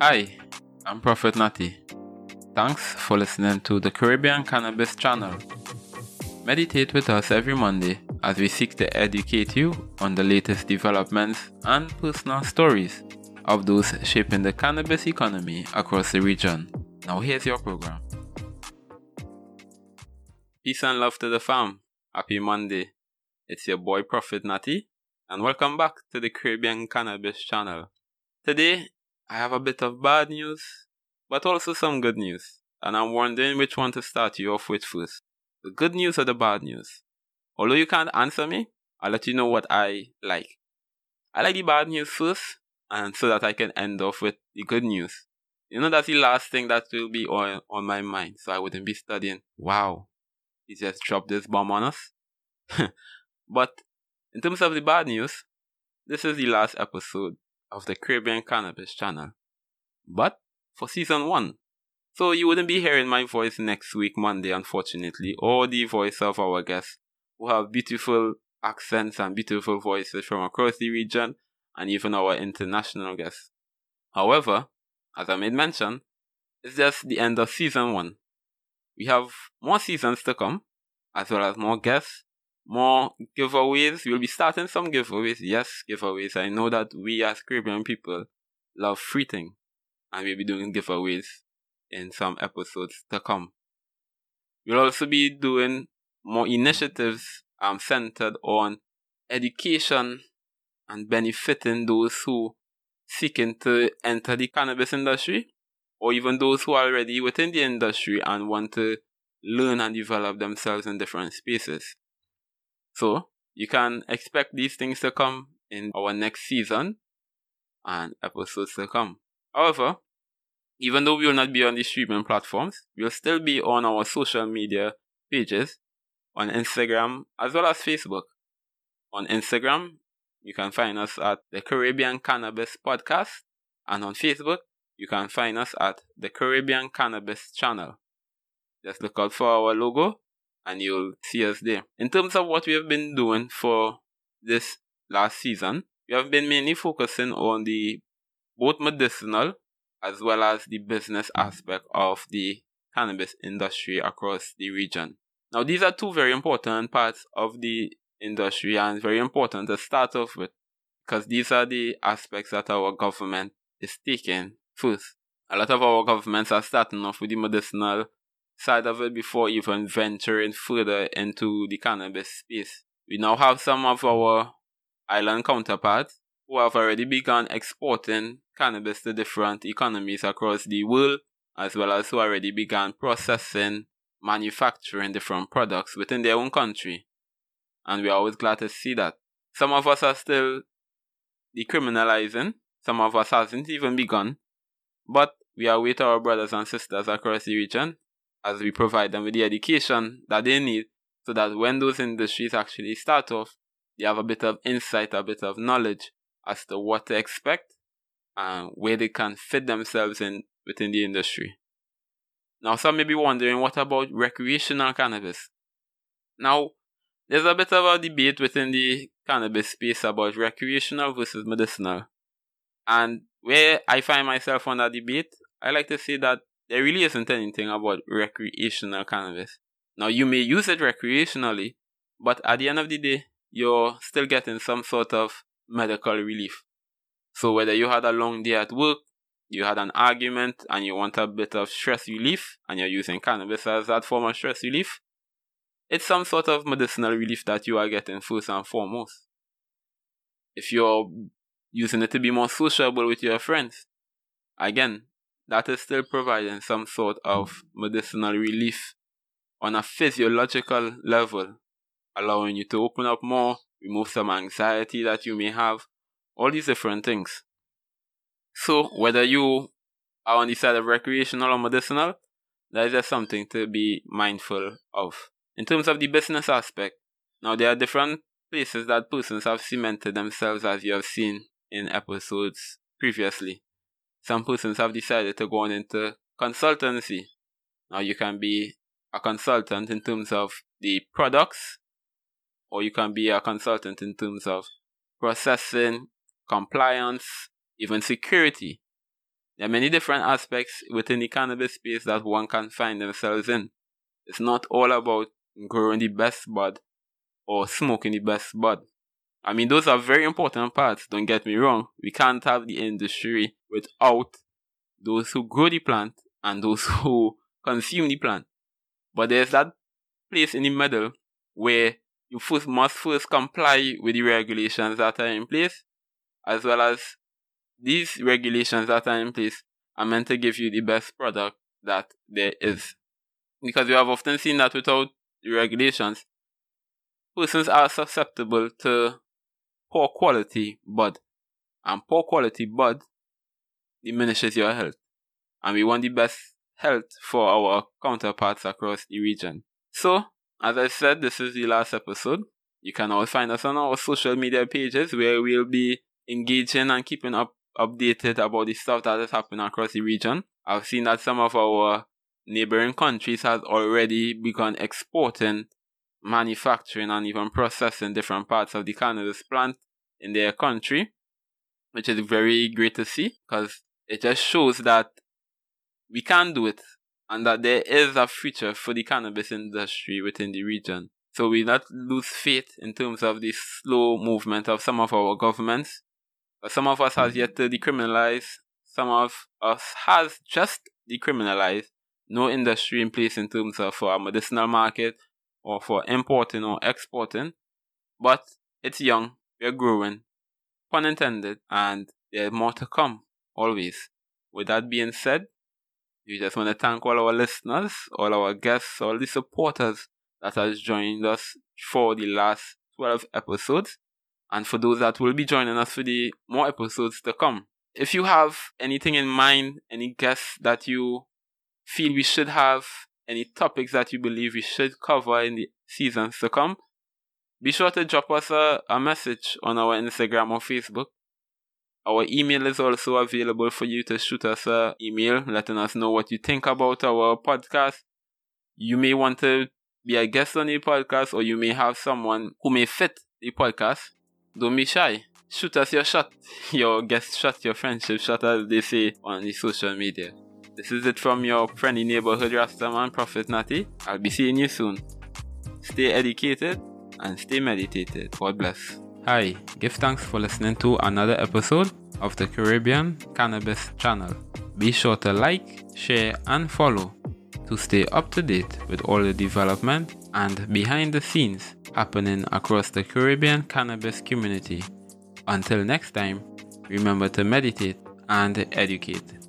Hi, I'm Prophet Natty. Thanks for listening to the Caribbean Cannabis Channel. Meditate with us every Monday as we seek to educate you on the latest developments and personal stories of those shaping the cannabis economy across the region. Now, here's your program. Peace and love to the fam. Happy Monday. It's your boy Prophet Natty, and welcome back to the Caribbean Cannabis Channel. Today, I have a bit of bad news, but also some good news, and I'm wondering which one to start you off with first. The good news or the bad news? Although you can't answer me, I'll let you know what I like. I like the bad news first, and so that I can end off with the good news. You know, that's the last thing that will be on, on my mind, so I wouldn't be studying. Wow, he just dropped this bomb on us. but in terms of the bad news, this is the last episode of the Caribbean Cannabis channel. But for season one. So you wouldn't be hearing my voice next week, Monday, unfortunately, or the voice of our guests who have beautiful accents and beautiful voices from across the region and even our international guests. However, as I made mention, it's just the end of season one. We have more seasons to come, as well as more guests more giveaways. We'll be starting some giveaways. Yes, giveaways. I know that we as Caribbean people love free things, and we'll be doing giveaways in some episodes to come. We'll also be doing more initiatives um, centered on education and benefiting those who seeking to enter the cannabis industry or even those who are already within the industry and want to learn and develop themselves in different spaces. So you can expect these things to come in our next season and episodes to come. However, even though we will not be on the streaming platforms, we'll still be on our social media pages on Instagram as well as Facebook. On Instagram, you can find us at the Caribbean Cannabis Podcast, and on Facebook, you can find us at the Caribbean Cannabis Channel. Just look out for our logo and you'll see us there. In terms of what we have been doing for this last season, we have been mainly focusing on the both medicinal as well as the business aspect of the cannabis industry across the region. Now, these are two very important parts of the industry and very important to start off with because these are the aspects that our government is taking first. A lot of our governments are starting off with the medicinal side of it before even venturing further into the cannabis space. We now have some of our island counterparts who have already begun exporting cannabis to different economies across the world, as well as who already began processing, manufacturing different products within their own country. And we're always glad to see that. Some of us are still decriminalizing, some of us hasn't even begun, but we are with our brothers and sisters across the region as we provide them with the education that they need so that when those industries actually start off, they have a bit of insight, a bit of knowledge as to what to expect and where they can fit themselves in within the industry. Now, some may be wondering, what about recreational cannabis? Now, there's a bit of a debate within the cannabis space about recreational versus medicinal. And where I find myself on that debate, I like to say that there really isn't anything about recreational cannabis. Now, you may use it recreationally, but at the end of the day, you're still getting some sort of medical relief. So, whether you had a long day at work, you had an argument, and you want a bit of stress relief, and you're using cannabis as that form of stress relief, it's some sort of medicinal relief that you are getting first and foremost. If you're using it to be more sociable with your friends, again, that is still providing some sort of medicinal relief on a physiological level, allowing you to open up more, remove some anxiety that you may have, all these different things. So, whether you are on the side of recreational or medicinal, that is just something to be mindful of. In terms of the business aspect, now there are different places that persons have cemented themselves as you have seen in episodes previously some persons have decided to go on into consultancy. Now you can be a consultant in terms of the products, or you can be a consultant in terms of processing, compliance, even security. There are many different aspects within the cannabis space that one can find themselves in. It's not all about growing the best bud or smoking the best bud. I mean, those are very important parts, don't get me wrong. We can't have the industry without those who grow the plant and those who consume the plant. But there's that place in the middle where you first must first comply with the regulations that are in place, as well as these regulations that are in place are meant to give you the best product that there is. Because we have often seen that without the regulations, persons are susceptible to poor quality bud. And poor quality bud diminishes your health. And we want the best health for our counterparts across the region. So, as I said, this is the last episode. You can always find us on our social media pages where we'll be engaging and keeping up updated about the stuff that is happening across the region. I've seen that some of our neighboring countries has already begun exporting, manufacturing, and even processing different parts of the cannabis plant in their country, which is very great to see because it just shows that we can do it and that there is a future for the cannabis industry within the region. So we not lose faith in terms of the slow movement of some of our governments. But some of us has yet to decriminalize. Some of us has just decriminalized. No industry in place in terms of a medicinal market or for importing or exporting. But it's young. We're growing. Pun intended. And there's more to come. Always. With that being said, we just want to thank all our listeners, all our guests, all the supporters that has joined us for the last 12 episodes, and for those that will be joining us for the more episodes to come. If you have anything in mind, any guests that you feel we should have, any topics that you believe we should cover in the seasons to come, be sure to drop us a, a message on our Instagram or Facebook our email is also available for you to shoot us an email letting us know what you think about our podcast. You may want to be a guest on the podcast or you may have someone who may fit the podcast. Don't be shy. Shoot us your shot, your guest shot, your friendship shot, as they say on the social media. This is it from your friendly neighborhood Rastaman, Prophet Natty. I'll be seeing you soon. Stay educated and stay meditated. God bless. Hi, give thanks for listening to another episode of the Caribbean Cannabis Channel. Be sure to like, share, and follow to stay up to date with all the development and behind the scenes happening across the Caribbean cannabis community. Until next time, remember to meditate and educate.